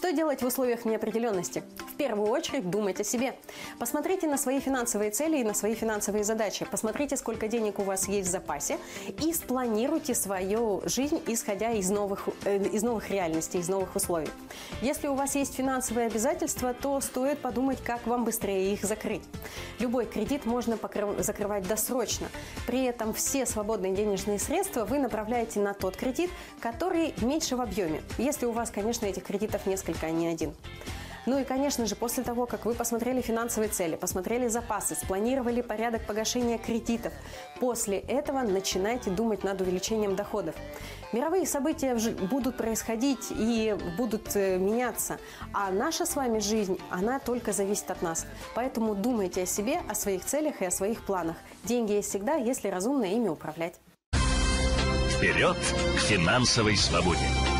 Что делать в условиях неопределенности? В первую очередь думать о себе. Посмотрите на свои финансовые цели и на свои финансовые задачи. Посмотрите, сколько денег у вас есть в запасе и спланируйте свою жизнь, исходя из новых, э, из новых реальностей, из новых условий. Если у вас есть финансовые обязательства, то стоит подумать, как вам быстрее их закрыть. Любой кредит можно покрыв- закрывать досрочно. При этом все свободные денежные средства вы направляете на тот кредит, который меньше в объеме. Если у вас, конечно, этих кредитов несколько, а не один. Ну и, конечно же, после того, как вы посмотрели финансовые цели, посмотрели запасы, спланировали порядок погашения кредитов, после этого начинайте думать над увеличением доходов. Мировые события будут происходить и будут э, меняться, а наша с вами жизнь, она только зависит от нас. Поэтому думайте о себе, о своих целях и о своих планах. Деньги есть всегда, если разумно ими управлять. Вперед к финансовой свободе!